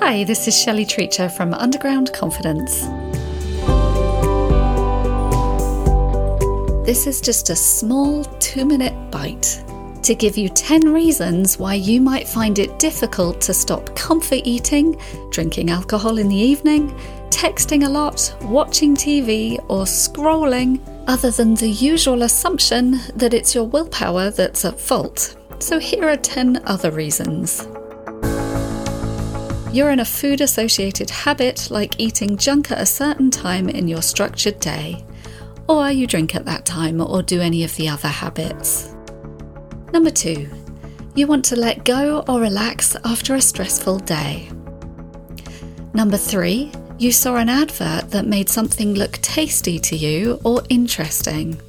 Hi, this is Shelley Treacher from Underground Confidence. This is just a small two minute bite to give you 10 reasons why you might find it difficult to stop comfort eating, drinking alcohol in the evening, texting a lot, watching TV, or scrolling, other than the usual assumption that it's your willpower that's at fault. So here are 10 other reasons. You're in a food associated habit like eating junk at a certain time in your structured day, or you drink at that time or do any of the other habits. Number two, you want to let go or relax after a stressful day. Number three, you saw an advert that made something look tasty to you or interesting.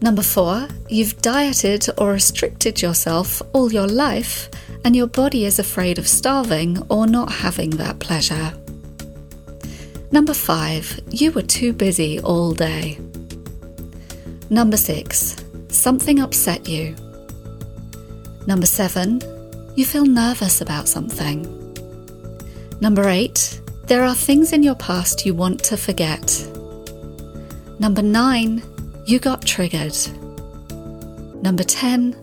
Number four, you've dieted or restricted yourself all your life and your body is afraid of starving or not having that pleasure. Number five, you were too busy all day. Number six, something upset you. Number seven, you feel nervous about something. Number eight, there are things in your past you want to forget. Number nine, you got triggered. Number 10,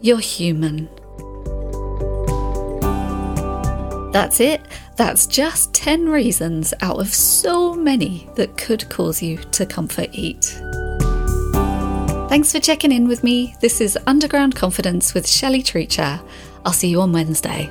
you're human. That's it. That's just 10 reasons out of so many that could cause you to comfort eat. Thanks for checking in with me. This is Underground Confidence with Shelley Treacher. I'll see you on Wednesday.